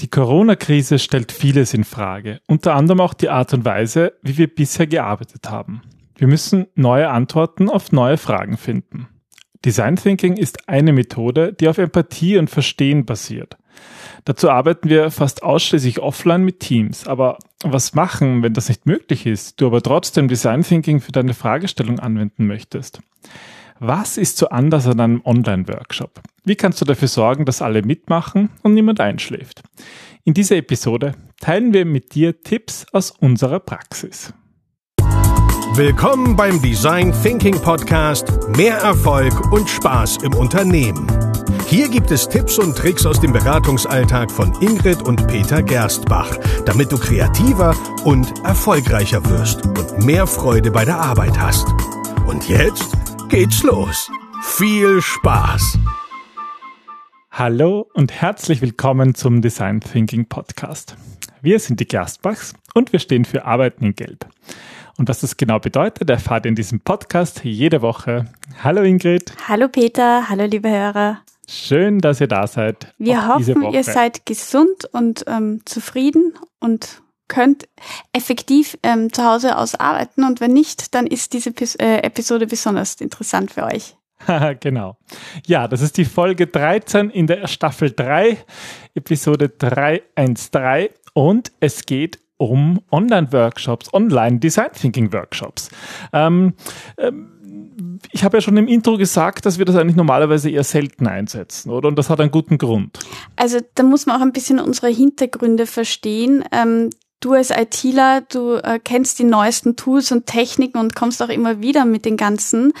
Die Corona-Krise stellt vieles in Frage, unter anderem auch die Art und Weise, wie wir bisher gearbeitet haben. Wir müssen neue Antworten auf neue Fragen finden. Design Thinking ist eine Methode, die auf Empathie und Verstehen basiert. Dazu arbeiten wir fast ausschließlich offline mit Teams. Aber was machen, wenn das nicht möglich ist, du aber trotzdem Design Thinking für deine Fragestellung anwenden möchtest? Was ist so anders an einem Online-Workshop? Wie kannst du dafür sorgen, dass alle mitmachen und niemand einschläft? In dieser Episode teilen wir mit dir Tipps aus unserer Praxis. Willkommen beim Design Thinking Podcast. Mehr Erfolg und Spaß im Unternehmen. Hier gibt es Tipps und Tricks aus dem Beratungsalltag von Ingrid und Peter Gerstbach, damit du kreativer und erfolgreicher wirst und mehr Freude bei der Arbeit hast. Und jetzt geht's los. Viel Spaß! Hallo und herzlich willkommen zum Design Thinking Podcast. Wir sind die Gerstbachs und wir stehen für Arbeiten in Gelb. Und was das genau bedeutet, erfahrt ihr in diesem Podcast jede Woche. Hallo Ingrid. Hallo Peter, hallo liebe Hörer. Schön, dass ihr da seid. Wir hoffen, ihr seid gesund und ähm, zufrieden und könnt effektiv ähm, zu Hause aus arbeiten. Und wenn nicht, dann ist diese äh, Episode besonders interessant für euch. genau. Ja, das ist die Folge 13 in der Staffel 3, Episode 313. Und es geht um Online-Workshops, Online-Design Thinking-Workshops. Ähm, ähm, ich habe ja schon im Intro gesagt, dass wir das eigentlich normalerweise eher selten einsetzen, oder? Und das hat einen guten Grund. Also da muss man auch ein bisschen unsere Hintergründe verstehen. Ähm, du als ITler, du äh, kennst die neuesten Tools und Techniken und kommst auch immer wieder mit den ganzen.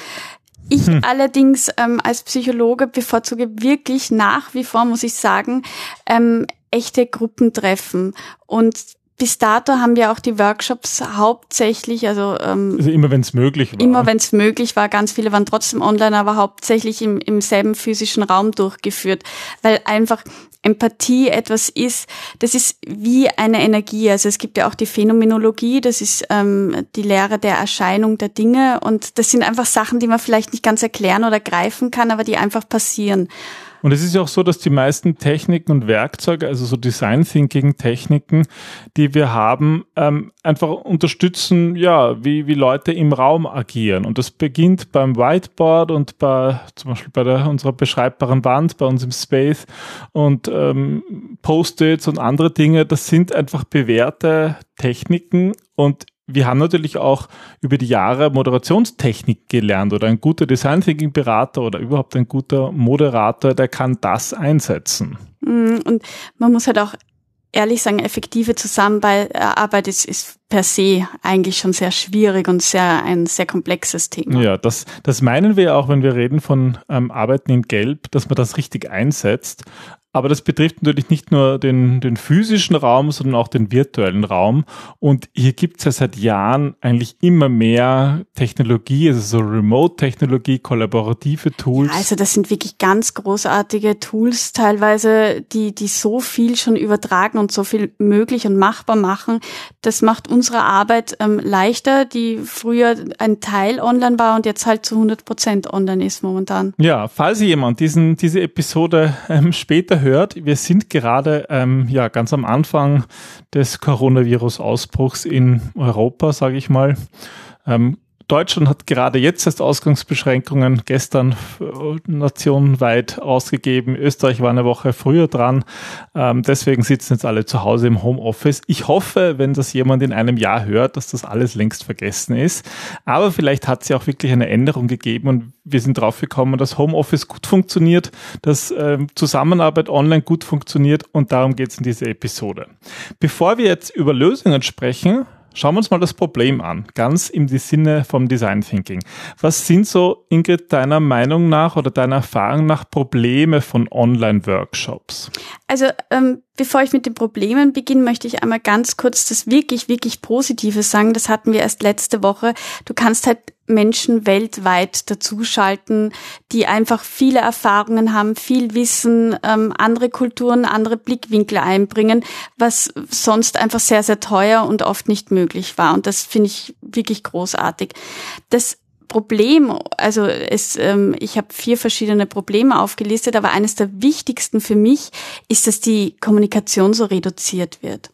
Ich hm. allerdings ähm, als Psychologe bevorzuge wirklich nach wie vor, muss ich sagen, ähm, echte Gruppentreffen. Und bis dato haben wir auch die Workshops hauptsächlich, also, ähm, also immer wenn es möglich war. Immer wenn es möglich war, ganz viele waren trotzdem online, aber hauptsächlich im, im selben physischen Raum durchgeführt, weil einfach Empathie etwas ist, das ist wie eine Energie. Also es gibt ja auch die Phänomenologie, das ist ähm, die Lehre der Erscheinung der Dinge und das sind einfach Sachen, die man vielleicht nicht ganz erklären oder greifen kann, aber die einfach passieren. Und es ist ja auch so, dass die meisten Techniken und Werkzeuge, also so Design Thinking Techniken, die wir haben, ähm, einfach unterstützen, ja, wie, wie Leute im Raum agieren. Und das beginnt beim Whiteboard und bei, zum Beispiel bei der, unserer beschreibbaren Wand, bei uns im Space und ähm, Post-its und andere Dinge. Das sind einfach bewährte Techniken und wir haben natürlich auch über die Jahre Moderationstechnik gelernt oder ein guter Design Thinking Berater oder überhaupt ein guter Moderator, der kann das einsetzen. Mm, und man muss halt auch ehrlich sagen, effektive Zusammenarbeit ist, ist per se eigentlich schon sehr schwierig und sehr ein sehr komplexes Thema. Ja, das, das meinen wir auch, wenn wir reden von ähm, Arbeiten in Gelb, dass man das richtig einsetzt. Aber das betrifft natürlich nicht nur den, den physischen Raum, sondern auch den virtuellen Raum. Und hier gibt es ja seit Jahren eigentlich immer mehr Technologie, also so Remote-Technologie, kollaborative Tools. Ja, also das sind wirklich ganz großartige Tools teilweise, die, die so viel schon übertragen und so viel möglich und machbar machen. Das macht unsere Arbeit ähm, leichter, die früher ein Teil online war und jetzt halt zu 100 Prozent online ist momentan. Ja, falls jemand diesen, diese Episode ähm, später hört, wir sind gerade ähm, ja ganz am Anfang des Coronavirus-Ausbruchs in Europa, sage ich mal. Ähm, Deutschland hat gerade jetzt erst Ausgangsbeschränkungen gestern nationenweit ausgegeben. Österreich war eine Woche früher dran. Ähm, deswegen sitzen jetzt alle zu Hause im Homeoffice. Ich hoffe, wenn das jemand in einem Jahr hört, dass das alles längst vergessen ist. Aber vielleicht hat es ja auch wirklich eine Änderung gegeben und wir sind drauf gekommen, dass Homeoffice gut funktioniert, dass äh, Zusammenarbeit online gut funktioniert und darum geht es in dieser Episode. Bevor wir jetzt über Lösungen sprechen, Schauen wir uns mal das Problem an, ganz im Sinne vom Design Thinking. Was sind so, Ingrid, deiner Meinung nach oder deiner Erfahrung nach Probleme von Online-Workshops? Also ähm, Bevor ich mit den Problemen beginne, möchte ich einmal ganz kurz das wirklich, wirklich Positive sagen. Das hatten wir erst letzte Woche. Du kannst halt Menschen weltweit dazuschalten, die einfach viele Erfahrungen haben, viel Wissen, ähm, andere Kulturen, andere Blickwinkel einbringen, was sonst einfach sehr, sehr teuer und oft nicht möglich war. Und das finde ich wirklich großartig. Das Problem, also es, ähm, ich habe vier verschiedene Probleme aufgelistet, aber eines der wichtigsten für mich ist, dass die Kommunikation so reduziert wird.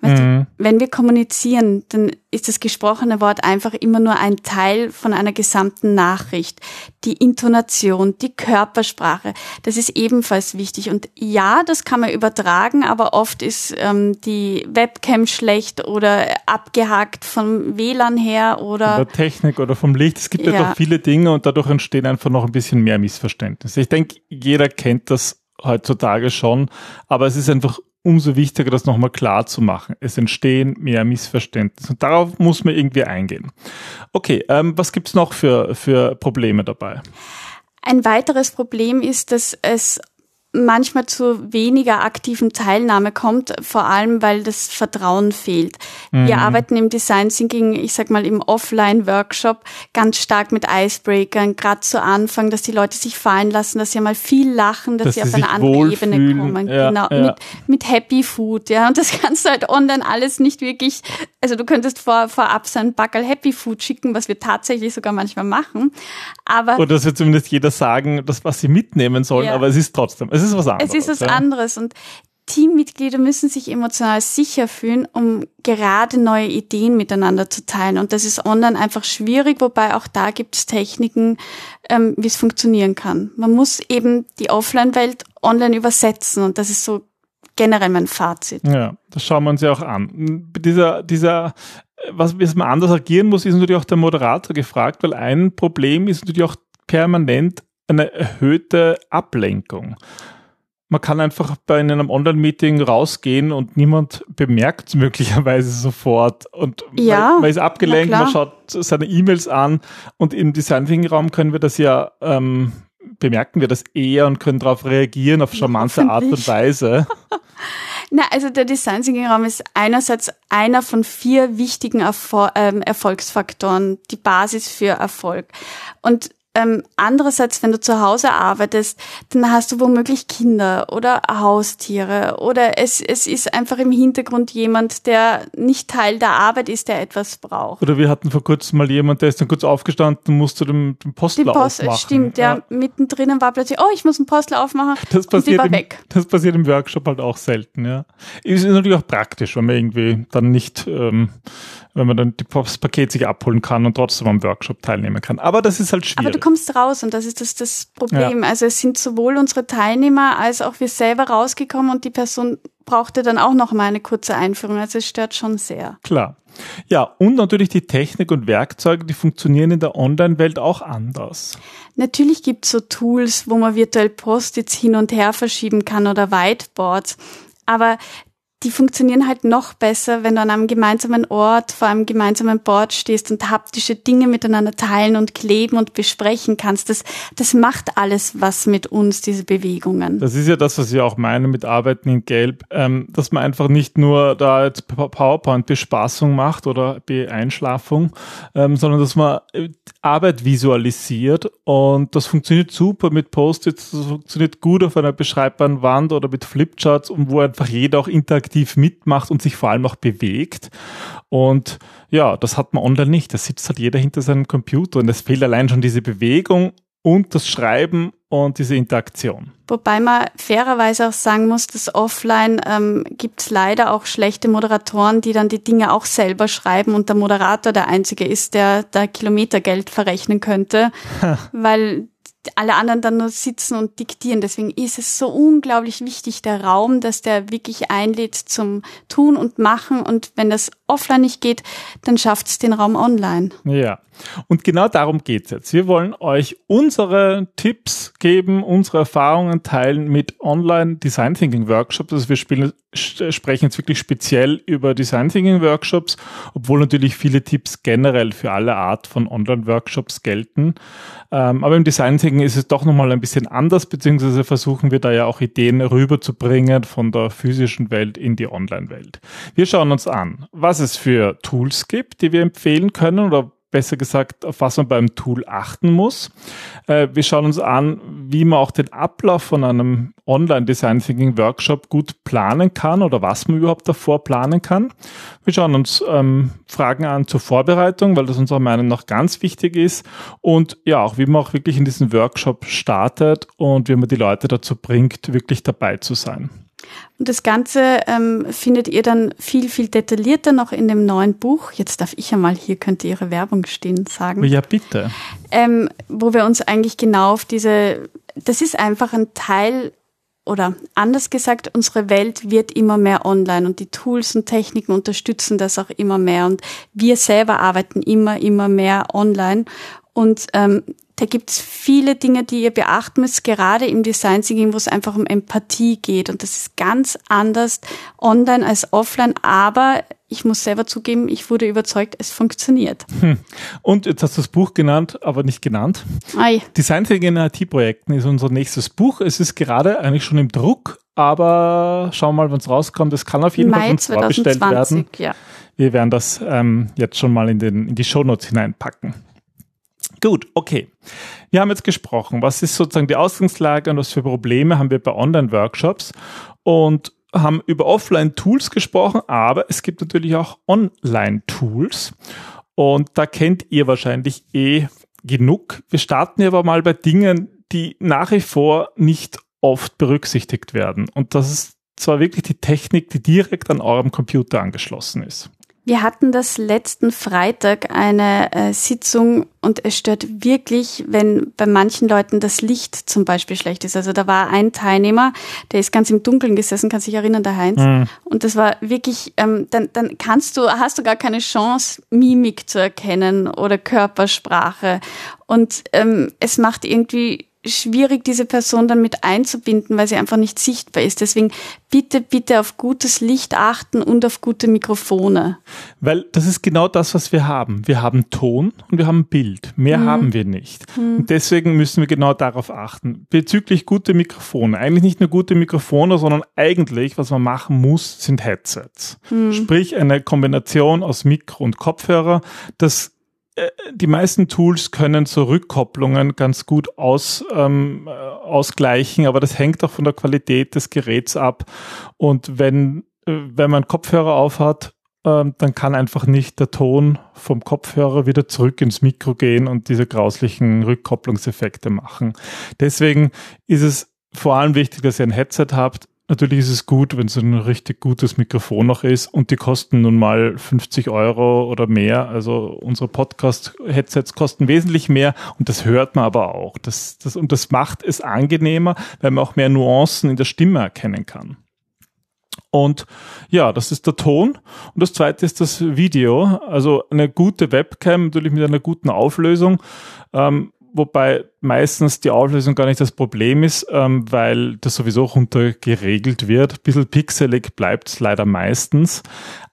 Weißt mhm. du, wenn wir kommunizieren, dann ist das gesprochene Wort einfach immer nur ein Teil von einer gesamten Nachricht. Die Intonation, die Körpersprache, das ist ebenfalls wichtig. Und ja, das kann man übertragen, aber oft ist ähm, die Webcam schlecht oder abgehakt vom WLAN her oder. Von der Technik oder vom Licht. Es gibt ja. doch viele Dinge und dadurch entstehen einfach noch ein bisschen mehr Missverständnisse. Ich denke, jeder kennt das heutzutage schon, aber es ist einfach umso wichtiger, das nochmal klar zu machen. Es entstehen mehr Missverständnisse und darauf muss man irgendwie eingehen. Okay, ähm, was gibt's noch für, für Probleme dabei? Ein weiteres Problem ist, dass es manchmal zu weniger aktiven Teilnahme kommt, vor allem weil das Vertrauen fehlt. Mhm. Wir arbeiten im Design Thinking, ich sag mal im Offline-Workshop, ganz stark mit Icebreakern, gerade zu Anfang, dass die Leute sich fallen lassen, dass sie mal viel lachen, dass, dass sie auf eine andere Ebene kommen. Ja, genau, ja. Mit, mit Happy Food, ja. Und das kannst du halt online alles nicht wirklich, also du könntest vor, vorab so ein Backel Happy Food schicken, was wir tatsächlich sogar manchmal machen. Aber. Oder das wird zumindest jeder sagen, das, was sie mitnehmen sollen, ja. aber es ist trotzdem, es ist was anderes. Es ist was ja. anderes und Teammitglieder müssen sich emotional sicher fühlen, um gerade neue Ideen miteinander zu teilen. Und das ist online einfach schwierig, wobei auch da gibt es Techniken, ähm, wie es funktionieren kann. Man muss eben die Offline-Welt online übersetzen und das ist so generell mein Fazit. Ja, das schauen wir uns ja auch an. Dieser, dieser was, wie man anders agieren muss, ist natürlich auch der Moderator gefragt, weil ein Problem ist natürlich auch permanent eine erhöhte Ablenkung man kann einfach bei einem Online-Meeting rausgehen und niemand bemerkt es möglicherweise sofort. Und ja, man, man ist abgelenkt, man schaut seine E-Mails an und im Design Thinking Raum können wir das ja, ähm, bemerken wir das eher und können darauf reagieren auf charmante Art und Weise. Na, also der Design Thinking Raum ist einerseits einer von vier wichtigen Erfol ähm, Erfolgsfaktoren, die Basis für Erfolg. Und ähm, andererseits, wenn du zu Hause arbeitest, dann hast du womöglich Kinder oder Haustiere oder es, es ist einfach im Hintergrund jemand, der nicht Teil der Arbeit ist, der etwas braucht. Oder wir hatten vor kurzem mal jemand, der ist dann kurz aufgestanden und musste den, den Postler Die Post, aufmachen. Stimmt, ja. ja. Mittendrin war plötzlich, oh, ich muss einen Postler aufmachen. Das passiert, im, weg. das passiert im Workshop halt auch selten, ja. Ist natürlich auch praktisch, wenn man irgendwie dann nicht ähm, wenn man dann das Paket sich abholen kann und trotzdem am Workshop teilnehmen kann. Aber das ist halt schwierig. Du kommst raus und das ist das, das Problem. Ja. Also es sind sowohl unsere Teilnehmer als auch wir selber rausgekommen und die Person brauchte dann auch noch mal eine kurze Einführung. Also es stört schon sehr. Klar. Ja, und natürlich die Technik und Werkzeuge, die funktionieren in der Online-Welt auch anders. Natürlich gibt es so Tools, wo man virtuell Post-its hin und her verschieben kann oder Whiteboards. Aber die funktionieren halt noch besser, wenn du an einem gemeinsamen Ort vor einem gemeinsamen Board stehst und haptische Dinge miteinander teilen und kleben und besprechen kannst. Das, das macht alles was mit uns, diese Bewegungen. Das ist ja das, was ich auch meine mit Arbeiten in Gelb, ähm, dass man einfach nicht nur da jetzt PowerPoint-Bespaßung macht oder Beeinschlafung, ähm, sondern dass man äh, Arbeit visualisiert und das funktioniert super mit Post-its, das funktioniert gut auf einer beschreibbaren Wand oder mit Flipcharts und wo einfach jeder auch interagiert aktiv mitmacht und sich vor allem auch bewegt. Und ja, das hat man online nicht. Da sitzt halt jeder hinter seinem Computer und es fehlt allein schon diese Bewegung und das Schreiben und diese Interaktion. Wobei man fairerweise auch sagen muss, dass offline ähm, gibt es leider auch schlechte Moderatoren, die dann die Dinge auch selber schreiben und der Moderator der Einzige ist, der da Kilometergeld verrechnen könnte, weil alle anderen dann nur sitzen und diktieren. Deswegen ist es so unglaublich wichtig, der Raum, dass der wirklich einlädt zum Tun und Machen. Und wenn das offline nicht geht, dann schafft es den Raum online. Ja. Und genau darum geht's jetzt. Wir wollen euch unsere Tipps geben, unsere Erfahrungen teilen mit Online Design Thinking Workshops. Also wir spielen, sprechen jetzt wirklich speziell über Design Thinking Workshops, obwohl natürlich viele Tipps generell für alle Art von Online Workshops gelten. Ähm, aber im Design Thinking ist es doch nochmal ein bisschen anders, beziehungsweise versuchen wir da ja auch Ideen rüberzubringen von der physischen Welt in die Online-Welt. Wir schauen uns an, was es für Tools gibt, die wir empfehlen können oder besser gesagt, auf was man beim Tool achten muss. Äh, wir schauen uns an, wie man auch den Ablauf von einem Online-Design Thinking Workshop gut planen kann oder was man überhaupt davor planen kann. Wir schauen uns ähm, Fragen an zur Vorbereitung, weil das unserer Meinung nach ganz wichtig ist und ja auch, wie man auch wirklich in diesen Workshop startet und wie man die Leute dazu bringt, wirklich dabei zu sein. Und das Ganze ähm, findet ihr dann viel, viel detaillierter noch in dem neuen Buch. Jetzt darf ich einmal, hier könnte Ihre Werbung stehen, sagen. Ja, bitte. Ähm, wo wir uns eigentlich genau auf diese, das ist einfach ein Teil oder anders gesagt, unsere Welt wird immer mehr online und die Tools und Techniken unterstützen das auch immer mehr und wir selber arbeiten immer, immer mehr online und ähm, da gibt's viele Dinge, die ihr beachten müsst, gerade im Design Thinking, wo es einfach um Empathie geht. Und das ist ganz anders online als offline. Aber ich muss selber zugeben, ich wurde überzeugt, es funktioniert. Hm. Und jetzt hast du das Buch genannt, aber nicht genannt. Ei. Design Thinking in IT-Projekten ist unser nächstes Buch. Es ist gerade eigentlich schon im Druck, aber schauen wir mal, wann es rauskommt. Es kann auf jeden Mai Fall uns vorbestellt werden. Ja. Wir werden das ähm, jetzt schon mal in, den, in die Shownotes hineinpacken. Gut, okay. Wir haben jetzt gesprochen, was ist sozusagen die Ausgangslage und was für Probleme haben wir bei Online-Workshops und haben über Offline-Tools gesprochen, aber es gibt natürlich auch Online-Tools und da kennt ihr wahrscheinlich eh genug. Wir starten aber mal bei Dingen, die nach wie vor nicht oft berücksichtigt werden und das ist zwar wirklich die Technik, die direkt an eurem Computer angeschlossen ist. Wir hatten das letzten Freitag eine äh, Sitzung und es stört wirklich, wenn bei manchen Leuten das Licht zum Beispiel schlecht ist. Also da war ein Teilnehmer, der ist ganz im Dunkeln gesessen, kann sich erinnern, der Heinz. Mhm. Und das war wirklich, ähm, dann, dann kannst du, hast du gar keine Chance, Mimik zu erkennen oder Körpersprache. Und ähm, es macht irgendwie schwierig, diese Person dann mit einzubinden, weil sie einfach nicht sichtbar ist. Deswegen bitte, bitte auf gutes Licht achten und auf gute Mikrofone. Weil das ist genau das, was wir haben. Wir haben Ton und wir haben Bild. Mehr mhm. haben wir nicht. Mhm. Und deswegen müssen wir genau darauf achten. Bezüglich gute Mikrofone. Eigentlich nicht nur gute Mikrofone, sondern eigentlich, was man machen muss, sind Headsets. Mhm. Sprich, eine Kombination aus Mikro und Kopfhörer. Das die meisten Tools können so Rückkopplungen ganz gut aus, ähm, äh, ausgleichen, aber das hängt auch von der Qualität des Geräts ab. Und wenn, äh, wenn man Kopfhörer aufhat, ähm, dann kann einfach nicht der Ton vom Kopfhörer wieder zurück ins Mikro gehen und diese grauslichen Rückkopplungseffekte machen. Deswegen ist es vor allem wichtig, dass ihr ein Headset habt, Natürlich ist es gut, wenn es ein richtig gutes Mikrofon noch ist und die kosten nun mal 50 Euro oder mehr. Also unsere Podcast-Headsets kosten wesentlich mehr und das hört man aber auch. Das, das, und das macht es angenehmer, weil man auch mehr Nuancen in der Stimme erkennen kann. Und ja, das ist der Ton. Und das zweite ist das Video. Also eine gute Webcam, natürlich mit einer guten Auflösung. Ähm, wobei meistens die Auflösung gar nicht das Problem ist, ähm, weil das sowieso runter geregelt wird. Ein bisschen pixelig bleibt es leider meistens.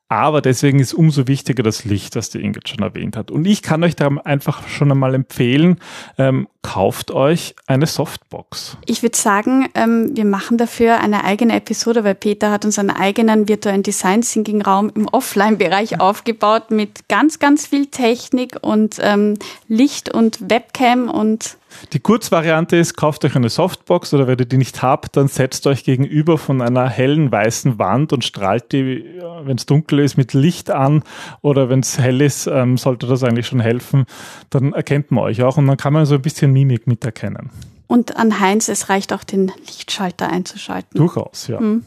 Aber deswegen ist umso wichtiger das Licht, das die Ingrid schon erwähnt hat. Und ich kann euch da einfach schon einmal empfehlen, ähm, kauft euch eine Softbox. Ich würde sagen, ähm, wir machen dafür eine eigene Episode, weil Peter hat uns einen eigenen virtuellen Design Thinking Raum im Offline-Bereich aufgebaut mit ganz, ganz viel Technik und ähm, Licht und Webcam und die Kurzvariante ist, kauft euch eine Softbox oder wenn ihr die nicht habt, dann setzt euch gegenüber von einer hellen weißen Wand und strahlt die, wenn es dunkel ist, mit Licht an oder wenn es hell ist, ähm, sollte das eigentlich schon helfen. Dann erkennt man euch auch und dann kann man so ein bisschen Mimik miterkennen. Und an Heinz, es reicht auch den Lichtschalter einzuschalten. Durchaus, ja. Hm.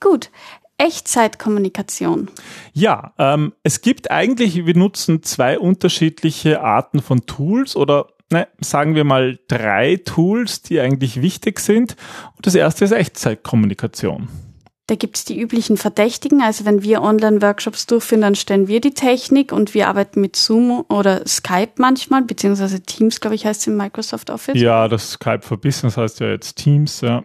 Gut. Echtzeitkommunikation. Ja, ähm, es gibt eigentlich, wir nutzen zwei unterschiedliche Arten von Tools oder ne, sagen wir mal drei Tools, die eigentlich wichtig sind. Und das erste ist Echtzeitkommunikation. Da gibt's die üblichen Verdächtigen. Also wenn wir Online-Workshops durchführen, dann stellen wir die Technik und wir arbeiten mit Zoom oder Skype manchmal, beziehungsweise Teams, glaube ich, heißt es im Microsoft Office. Ja, das Skype for Business heißt ja jetzt Teams, ja.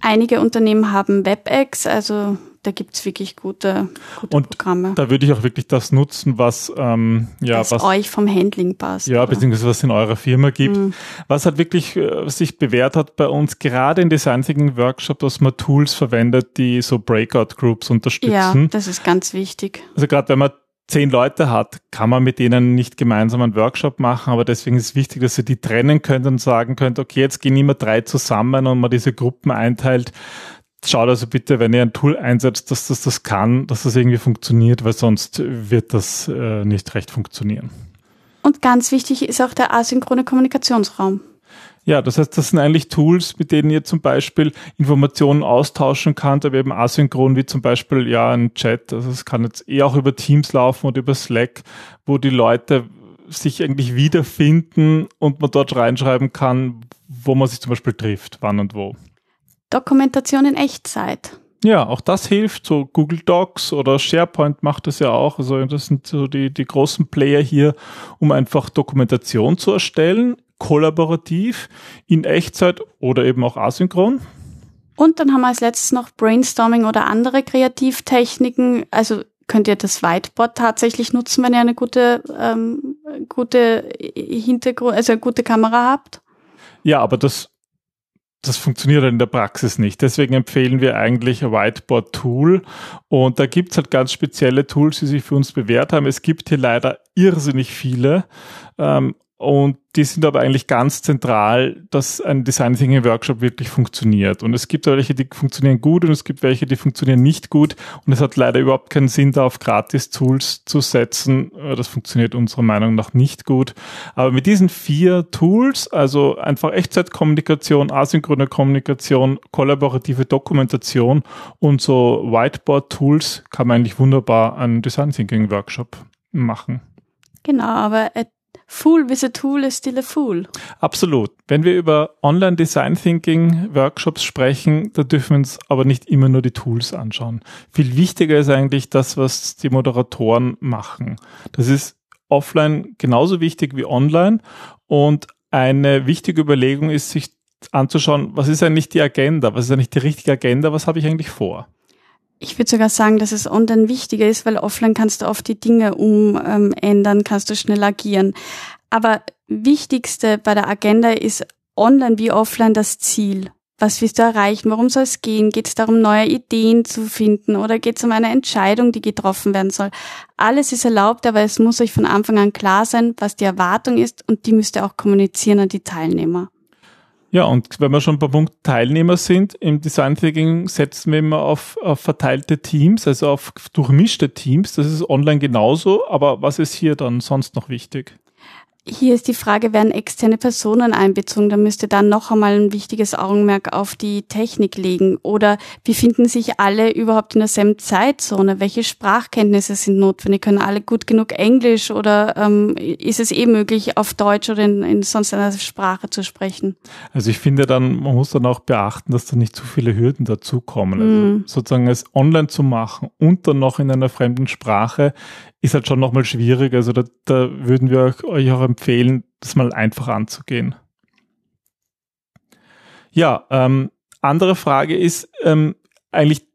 Einige Unternehmen haben WebEx, also da gibt's wirklich gute, gute und Programme. Da würde ich auch wirklich das nutzen, was ähm, ja was, was euch vom Handling passt. Ja, oder? beziehungsweise was in eurer Firma gibt. Mhm. Was halt wirklich äh, sich bewährt hat bei uns, gerade in Design Thinking Workshop, dass man Tools verwendet, die so Breakout Groups unterstützen. Ja, das ist ganz wichtig. Also gerade wenn man zehn Leute hat, kann man mit denen nicht gemeinsam einen Workshop machen, aber deswegen ist es wichtig, dass ihr die trennen könnt und sagen könnt, okay, jetzt gehen immer drei zusammen und man diese Gruppen einteilt. Schaut also bitte, wenn ihr ein Tool einsetzt, dass das das kann, dass das irgendwie funktioniert, weil sonst wird das äh, nicht recht funktionieren. Und ganz wichtig ist auch der asynchrone Kommunikationsraum. Ja, das heißt, das sind eigentlich Tools, mit denen ihr zum Beispiel Informationen austauschen könnt, aber eben asynchron, wie zum Beispiel ja ein Chat. Also es kann jetzt eher auch über Teams laufen oder über Slack, wo die Leute sich eigentlich wiederfinden und man dort reinschreiben kann, wo man sich zum Beispiel trifft, wann und wo. Dokumentation in Echtzeit. Ja, auch das hilft. So Google Docs oder SharePoint macht das ja auch. Also das sind so die, die großen Player hier, um einfach Dokumentation zu erstellen kollaborativ, in Echtzeit oder eben auch asynchron. Und dann haben wir als letztes noch Brainstorming oder andere Kreativtechniken. Also könnt ihr das Whiteboard tatsächlich nutzen, wenn ihr eine gute, ähm, gute Hintergrund, also eine gute Kamera habt? Ja, aber das, das funktioniert in der Praxis nicht. Deswegen empfehlen wir eigentlich ein Whiteboard-Tool. Und da gibt's halt ganz spezielle Tools, die sich für uns bewährt haben. Es gibt hier leider irrsinnig viele. Ähm, und die sind aber eigentlich ganz zentral, dass ein Design Thinking Workshop wirklich funktioniert. Und es gibt welche, die funktionieren gut und es gibt welche, die funktionieren nicht gut. Und es hat leider überhaupt keinen Sinn, da auf Gratis-Tools zu setzen. Äh, das funktioniert unserer Meinung nach nicht gut. Aber mit diesen vier Tools, also einfach Echtzeitkommunikation, asynchrone Kommunikation, kollaborative Dokumentation und so Whiteboard-Tools, kann man eigentlich wunderbar einen Design Thinking Workshop machen. Genau, aber Fool with a tool is still a fool. Absolut. Wenn wir über Online Design Thinking Workshops sprechen, da dürfen wir uns aber nicht immer nur die Tools anschauen. Viel wichtiger ist eigentlich das, was die Moderatoren machen. Das ist offline genauso wichtig wie online und eine wichtige Überlegung ist, sich anzuschauen, was ist eigentlich die Agenda? Was ist eigentlich die richtige Agenda? Was habe ich eigentlich vor? Ich würde sogar sagen, dass es online wichtiger ist, weil offline kannst du oft die Dinge umändern, kannst du schnell agieren. Aber wichtigste bei der Agenda ist online wie offline das Ziel. Was willst du erreichen? Worum soll es gehen? Geht es darum, neue Ideen zu finden oder geht es um eine Entscheidung, die getroffen werden soll? Alles ist erlaubt, aber es muss euch von Anfang an klar sein, was die Erwartung ist und die müsst ihr auch kommunizieren an die Teilnehmer. Ja, und wenn wir schon bei Punkt Teilnehmer sind, im Design Thinking setzen wir immer auf, auf verteilte Teams, also auf durchmischte Teams. Das ist online genauso, aber was ist hier dann sonst noch wichtig? Hier ist die Frage, werden externe Personen einbezogen? Da müsste dann noch einmal ein wichtiges Augenmerk auf die Technik legen. Oder befinden sich alle überhaupt in derselben Zeitzone? Welche Sprachkenntnisse sind notwendig? Können alle gut genug Englisch oder ähm, ist es eh möglich, auf Deutsch oder in, in sonst einer Sprache zu sprechen? Also ich finde dann, man muss dann auch beachten, dass da nicht zu viele Hürden dazukommen. Also mm. sozusagen es online zu machen und dann noch in einer fremden Sprache ist halt schon nochmal schwierig. Also da, da würden wir euch auch empfehlen, das mal einfach anzugehen. Ja, ähm, andere Frage ist ähm, eigentlich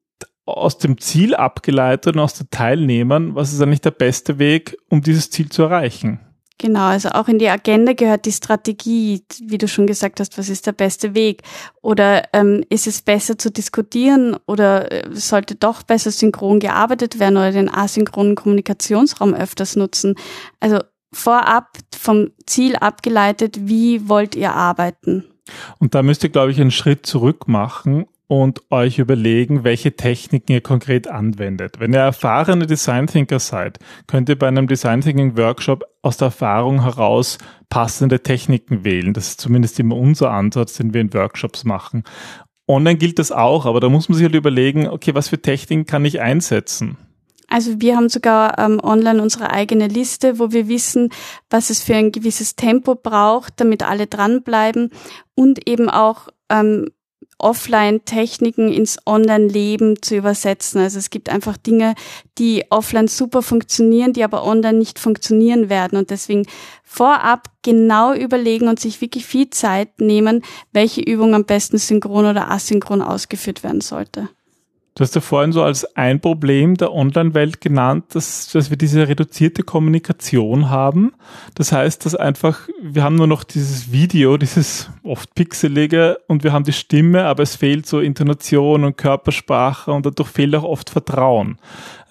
aus dem Ziel abgeleitet und aus den Teilnehmern, was ist eigentlich der beste Weg, um dieses Ziel zu erreichen? Genau, also auch in die Agenda gehört die Strategie, wie du schon gesagt hast, was ist der beste Weg? Oder ähm, ist es besser zu diskutieren oder äh, sollte doch besser synchron gearbeitet werden oder den asynchronen Kommunikationsraum öfters nutzen? Also vorab vom Ziel abgeleitet, wie wollt ihr arbeiten? Und da müsst ihr, glaube ich, einen Schritt zurück machen und euch überlegen, welche Techniken ihr konkret anwendet. Wenn ihr erfahrene Design Thinker seid, könnt ihr bei einem Design Thinking Workshop aus der Erfahrung heraus passende Techniken wählen. Das ist zumindest immer unser Ansatz, den wir in Workshops machen. Online gilt das auch, aber da muss man sich halt überlegen, okay, was für Techniken kann ich einsetzen? Also wir haben sogar ähm, online unsere eigene Liste, wo wir wissen, was es für ein gewisses Tempo braucht, damit alle dranbleiben und eben auch ähm, Offline-Techniken ins Online-Leben zu übersetzen. Also es gibt einfach Dinge, die offline super funktionieren, die aber online nicht funktionieren werden. Und deswegen vorab genau überlegen und sich wirklich viel Zeit nehmen, welche Übung am besten synchron oder asynchron ausgeführt werden sollte. Du hast ja vorhin so als ein Problem der Online-Welt genannt, dass, dass wir diese reduzierte Kommunikation haben. Das heißt, dass einfach, wir haben nur noch dieses Video, dieses oft pixelige und wir haben die Stimme, aber es fehlt so Intonation und Körpersprache und dadurch fehlt auch oft Vertrauen.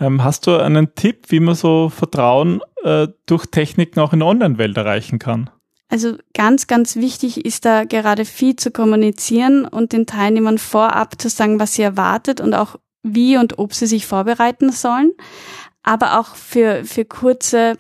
Ähm, hast du einen Tipp, wie man so Vertrauen äh, durch Techniken auch in der Online-Welt erreichen kann? Also ganz, ganz wichtig ist da gerade viel zu kommunizieren und den Teilnehmern vorab zu sagen, was sie erwartet und auch wie und ob sie sich vorbereiten sollen. Aber auch für, für kurze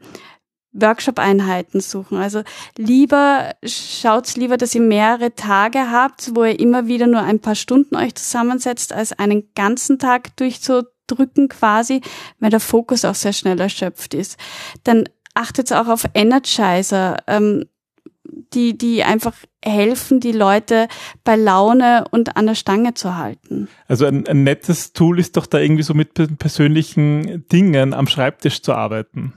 Workshop-Einheiten suchen. Also lieber, schaut's lieber, dass ihr mehrere Tage habt, wo ihr immer wieder nur ein paar Stunden euch zusammensetzt, als einen ganzen Tag durchzudrücken quasi, weil der Fokus auch sehr schnell erschöpft ist. Dann achtet auch auf Energizer. Ähm, die, die einfach helfen, die Leute bei Laune und an der Stange zu halten. Also ein, ein nettes Tool ist doch da irgendwie so mit persönlichen Dingen am Schreibtisch zu arbeiten.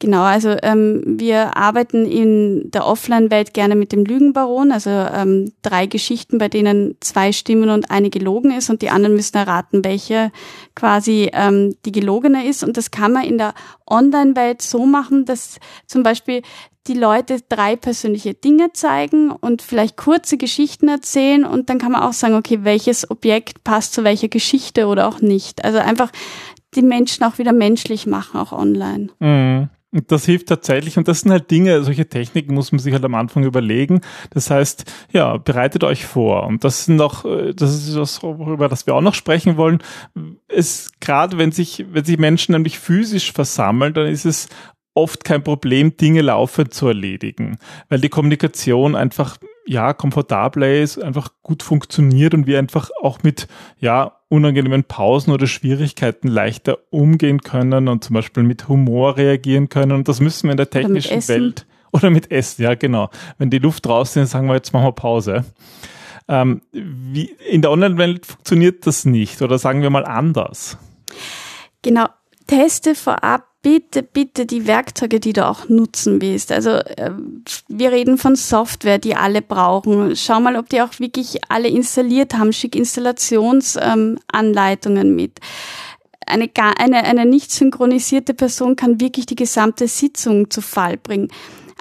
Genau, also ähm, wir arbeiten in der Offline-Welt gerne mit dem Lügenbaron, also ähm, drei Geschichten, bei denen zwei stimmen und eine gelogen ist und die anderen müssen erraten, welche quasi ähm, die gelogene ist. Und das kann man in der Online-Welt so machen, dass zum Beispiel die Leute drei persönliche Dinge zeigen und vielleicht kurze Geschichten erzählen und dann kann man auch sagen, okay, welches Objekt passt zu welcher Geschichte oder auch nicht. Also einfach die Menschen auch wieder menschlich machen, auch online. Mhm. Und das hilft tatsächlich. Und das sind halt Dinge, solche Techniken muss man sich halt am Anfang überlegen. Das heißt, ja, bereitet euch vor. Und das sind noch, äh, das ist das, über das wir auch noch sprechen wollen. Es, gerade wenn sich, wenn sich Menschen nämlich physisch versammeln, dann ist es oft kein Problem, Dinge laufend zu erledigen, weil die Kommunikation einfach ja komfortabler ist, einfach gut funktioniert und wir einfach auch mit ja unangenehmen Pausen oder Schwierigkeiten leichter umgehen können und zum Beispiel mit Humor reagieren können. Und das müssen wir in der technischen Welt oder mit Essen, ja genau. Wenn die Luft draußen ist, sagen wir jetzt machen wir Pause. Ähm, wie, in der Online-Welt funktioniert das nicht oder sagen wir mal anders. Genau. Teste vorab bitte, bitte die Werkzeuge, die du auch nutzen willst. Also äh, wir reden von Software, die alle brauchen. Schau mal, ob die auch wirklich alle installiert haben. Schick Installationsanleitungen ähm, mit. Eine, eine, eine nicht synchronisierte Person kann wirklich die gesamte Sitzung zu Fall bringen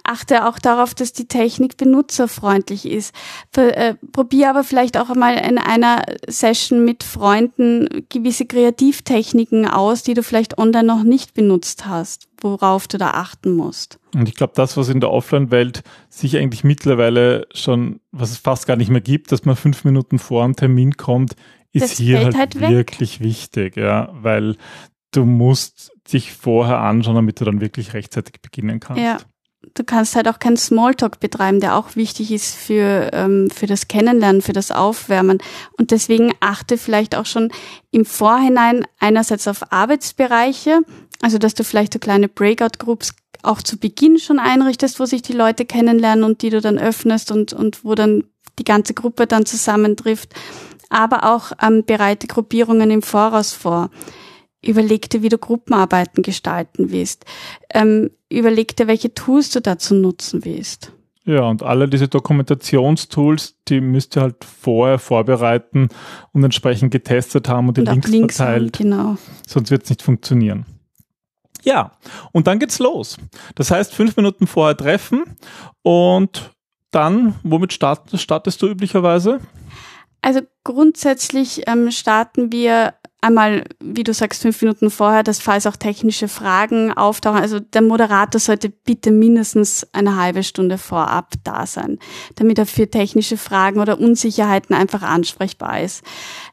achte auch darauf, dass die Technik benutzerfreundlich ist. Äh, probier aber vielleicht auch einmal in einer Session mit Freunden gewisse Kreativtechniken aus, die du vielleicht online noch nicht benutzt hast, worauf du da achten musst. Und ich glaube, das, was in der Offline-Welt sich eigentlich mittlerweile schon, was es fast gar nicht mehr gibt, dass man fünf Minuten vor einem Termin kommt, ist das hier halt, halt wirklich wichtig, ja, weil du musst dich vorher anschauen, damit du dann wirklich rechtzeitig beginnen kannst. Ja du kannst halt auch keinen Smalltalk betreiben, der auch wichtig ist für, ähm, für das Kennenlernen, für das Aufwärmen. Und deswegen achte vielleicht auch schon im Vorhinein einerseits auf Arbeitsbereiche, also dass du vielleicht so kleine Breakout-Groups auch zu Beginn schon einrichtest, wo sich die Leute kennenlernen und die du dann öffnest und, und wo dann die ganze Gruppe dann zusammentrifft. Aber auch ähm, bereite Gruppierungen im Voraus vor. Überleg dir, wie du Gruppenarbeiten gestalten willst. Ähm, überleg dir, welche Tools du dazu nutzen willst. Ja, und alle diese Dokumentationstools, die müsst ihr halt vorher vorbereiten und entsprechend getestet haben und, und die Links, Links verteilt. Haben, genau. Sonst wird es nicht funktionieren. Ja, und dann geht's los. Das heißt, fünf Minuten vorher treffen und dann, womit start, startest du üblicherweise? Also grundsätzlich ähm, starten wir einmal, wie du sagst, fünf Minuten vorher, dass falls auch technische Fragen auftauchen, also der Moderator sollte bitte mindestens eine halbe Stunde vorab da sein, damit er für technische Fragen oder Unsicherheiten einfach ansprechbar ist.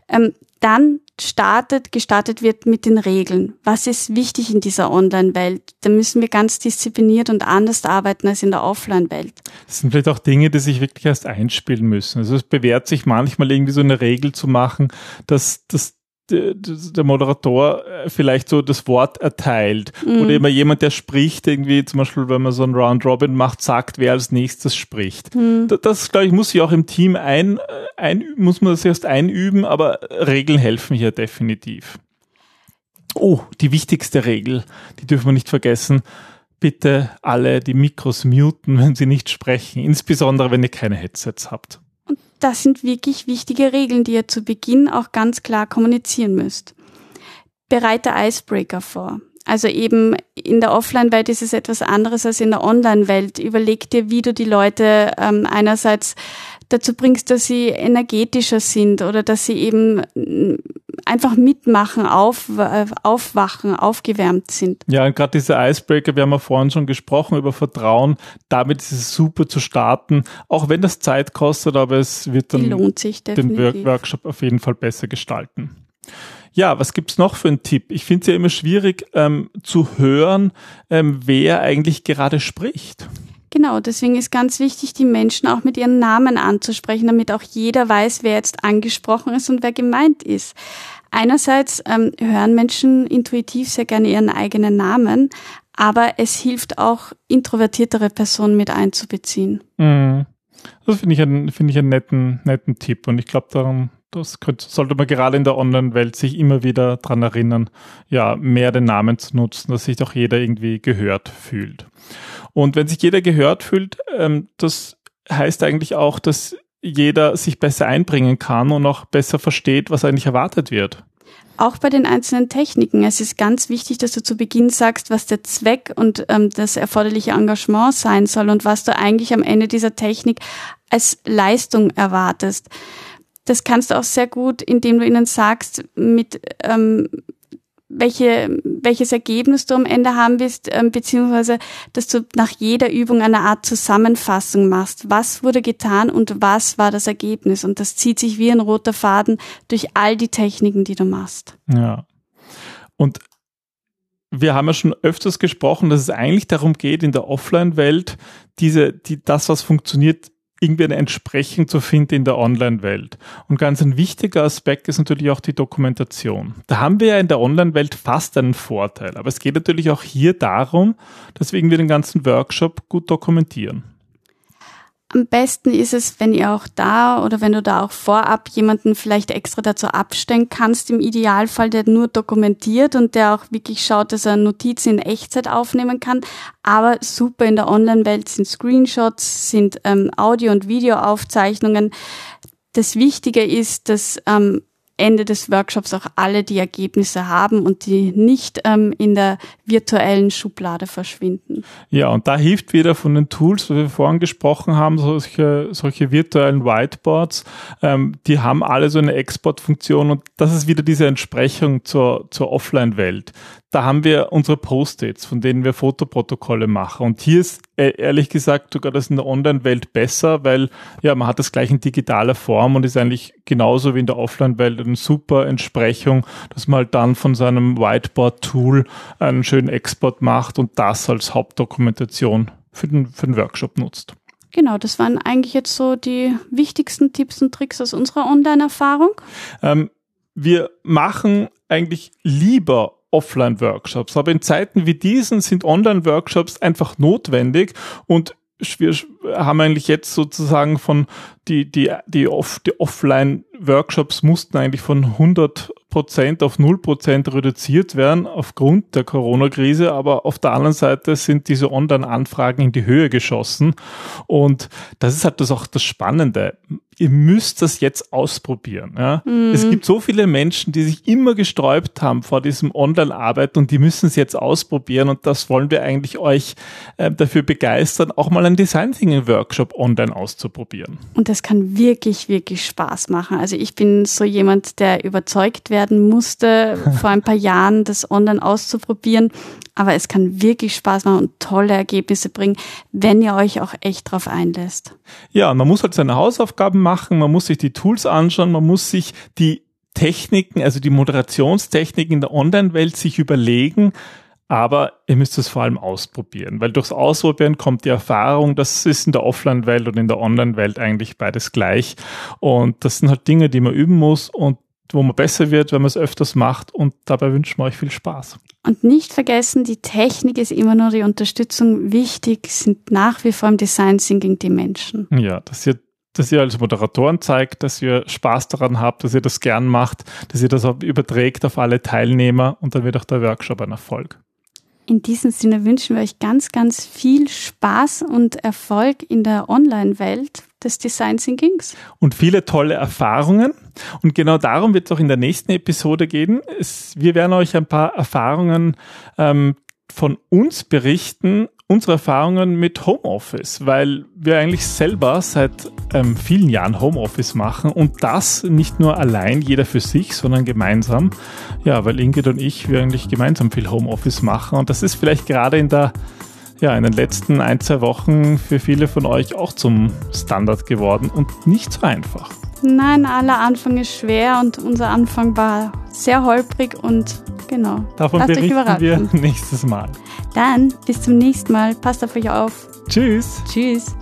Ähm, dann startet, gestartet wird mit den Regeln. Was ist wichtig in dieser Online-Welt? Da müssen wir ganz diszipliniert und anders arbeiten als in der Offline-Welt. Das sind vielleicht auch Dinge, die sich wirklich erst einspielen müssen. Also es bewährt sich manchmal irgendwie so eine Regel zu machen, dass, dass der Moderator äh, vielleicht so das Wort erteilt mhm. oder immer jemand, der spricht, irgendwie zum Beispiel, wenn man so ein Round Robin macht, sagt, wer als nächstes spricht. Mhm. Das, glaube ich, muss sich auch im Team ein, äh, ein, muss man das erst einüben, aber Regeln helfen hier definitiv. Oh, die wichtigste Regel, die dürfen wir nicht vergessen. Bitte alle die Mikros muten, wenn sie nicht sprechen, insbesondere wenn ihr keine Headsets habt. Das sind wirklich wichtige Regeln, die ihr zu Beginn auch ganz klar kommunizieren müsst. Bereite Icebreaker vor. Also eben in der Offline-Welt ist es etwas anderes als in der Online-Welt. Überleg dir, wie du die Leute ähm, einerseits dazu bringst, dass sie energetischer sind oder dass sie eben einfach mitmachen, auf, äh, aufwachen, aufgewärmt sind. Ja, und gerade diese Icebreaker, wir haben ja vorhin schon gesprochen über Vertrauen, damit ist es super zu starten, auch wenn das Zeit kostet, aber es wird dann den Workshop auf jeden Fall besser gestalten. Ja, was gibt's noch für einen Tipp? Ich finde es ja immer schwierig ähm, zu hören, ähm, wer eigentlich gerade spricht. Genau, deswegen ist ganz wichtig, die Menschen auch mit ihren Namen anzusprechen, damit auch jeder weiß, wer jetzt angesprochen ist und wer gemeint ist. Einerseits ähm, hören Menschen intuitiv sehr gerne ihren eigenen Namen, aber es hilft auch, introvertiertere Personen mit einzubeziehen. Mhm. Das finde ich, einen, finde ich einen netten, netten Tipp und ich glaube, darum das könnte, sollte man gerade in der Online-Welt sich immer wieder dran erinnern, ja, mehr den Namen zu nutzen, dass sich doch jeder irgendwie gehört fühlt. Und wenn sich jeder gehört fühlt, ähm, das heißt eigentlich auch, dass jeder sich besser einbringen kann und auch besser versteht, was eigentlich erwartet wird. Auch bei den einzelnen Techniken. Es ist ganz wichtig, dass du zu Beginn sagst, was der Zweck und ähm, das erforderliche Engagement sein soll und was du eigentlich am Ende dieser Technik als Leistung erwartest. Das kannst du auch sehr gut, indem du ihnen sagst, mit ähm, welche, welches Ergebnis du am Ende haben willst, ähm, beziehungsweise dass du nach jeder Übung eine Art Zusammenfassung machst. Was wurde getan und was war das Ergebnis? Und das zieht sich wie ein roter Faden durch all die Techniken, die du machst. Ja. Und wir haben ja schon öfters gesprochen, dass es eigentlich darum geht, in der Offline-Welt diese, die, das, was funktioniert, irgendwie eine Entsprechung zu finden in der Online-Welt. Und ganz ein wichtiger Aspekt ist natürlich auch die Dokumentation. Da haben wir ja in der Online-Welt fast einen Vorteil. Aber es geht natürlich auch hier darum, dass wir irgendwie den ganzen Workshop gut dokumentieren. Am besten ist es, wenn ihr auch da oder wenn du da auch vorab jemanden vielleicht extra dazu abstellen kannst, im Idealfall, der nur dokumentiert und der auch wirklich schaut, dass er Notizen in Echtzeit aufnehmen kann. Aber super in der Online-Welt sind Screenshots, sind ähm, Audio- und Videoaufzeichnungen. Das Wichtige ist, dass ähm, Ende des Workshops auch alle die Ergebnisse haben und die nicht ähm, in der virtuellen Schublade verschwinden. Ja, und da hilft wieder von den Tools, was wir vorhin gesprochen haben, solche, solche virtuellen Whiteboards, ähm, die haben alle so eine Exportfunktion und das ist wieder diese Entsprechung zur, zur Offline-Welt da haben wir unsere Post-its, von denen wir Fotoprotokolle machen. Und hier ist äh, ehrlich gesagt sogar das in der Online-Welt besser, weil ja, man hat das gleich in digitaler Form und ist eigentlich genauso wie in der Offline-Welt eine super Entsprechung, dass man halt dann von seinem Whiteboard-Tool einen schönen Export macht und das als Hauptdokumentation für den, für den Workshop nutzt. Genau, das waren eigentlich jetzt so die wichtigsten Tipps und Tricks aus unserer Online-Erfahrung. Ähm, wir machen eigentlich lieber Offline-Workshops. Aber in Zeiten wie diesen sind Online-Workshops einfach notwendig und wir haben eigentlich jetzt sozusagen von die, die, die, off, die Offline-Workshops mussten eigentlich von 100 Prozent auf 0 Prozent reduziert werden aufgrund der Corona-Krise, aber auf der anderen Seite sind diese Online-Anfragen in die Höhe geschossen und das ist halt das auch das Spannende ihr müsst das jetzt ausprobieren. Ja? Mhm. Es gibt so viele Menschen, die sich immer gesträubt haben vor diesem Online-Arbeit und die müssen es jetzt ausprobieren und das wollen wir eigentlich euch äh, dafür begeistern, auch mal einen Design Thinking Workshop online auszuprobieren. Und das kann wirklich, wirklich Spaß machen. Also ich bin so jemand, der überzeugt werden musste, vor ein paar Jahren das online auszuprobieren aber es kann wirklich Spaß machen und tolle Ergebnisse bringen, wenn ihr euch auch echt drauf einlässt. Ja, man muss halt seine Hausaufgaben machen, man muss sich die Tools anschauen, man muss sich die Techniken, also die Moderationstechniken in der Online-Welt sich überlegen, aber ihr müsst es vor allem ausprobieren, weil durchs Ausprobieren kommt die Erfahrung, das ist in der Offline-Welt und in der Online-Welt eigentlich beides gleich. Und das sind halt Dinge, die man üben muss und wo man besser wird, wenn man es öfters macht und dabei wünschen wir euch viel Spaß. Und nicht vergessen, die Technik ist immer nur die Unterstützung. Wichtig sind nach wie vor im Design Thinking die Menschen. Ja, dass ihr, dass ihr als Moderatoren zeigt, dass ihr Spaß daran habt, dass ihr das gern macht, dass ihr das auch überträgt auf alle Teilnehmer und dann wird auch der Workshop ein Erfolg. In diesem Sinne wünschen wir euch ganz, ganz viel Spaß und Erfolg in der Online-Welt des Design Thinkings. Und viele tolle Erfahrungen. Und genau darum wird es auch in der nächsten Episode gehen. Es, wir werden euch ein paar Erfahrungen ähm, von uns berichten, unsere Erfahrungen mit Homeoffice, weil wir eigentlich selber seit ähm, vielen Jahren Homeoffice machen und das nicht nur allein jeder für sich, sondern gemeinsam. Ja, weil Ingrid und ich, wir eigentlich gemeinsam viel Homeoffice machen und das ist vielleicht gerade in der ja, in den letzten ein, zwei Wochen für viele von euch auch zum Standard geworden und nicht so einfach. Nein, aller Anfang ist schwer und unser Anfang war sehr holprig und genau. Davon Lasst berichten wir nächstes Mal. Dann bis zum nächsten Mal. Passt auf euch auf. Tschüss. Tschüss.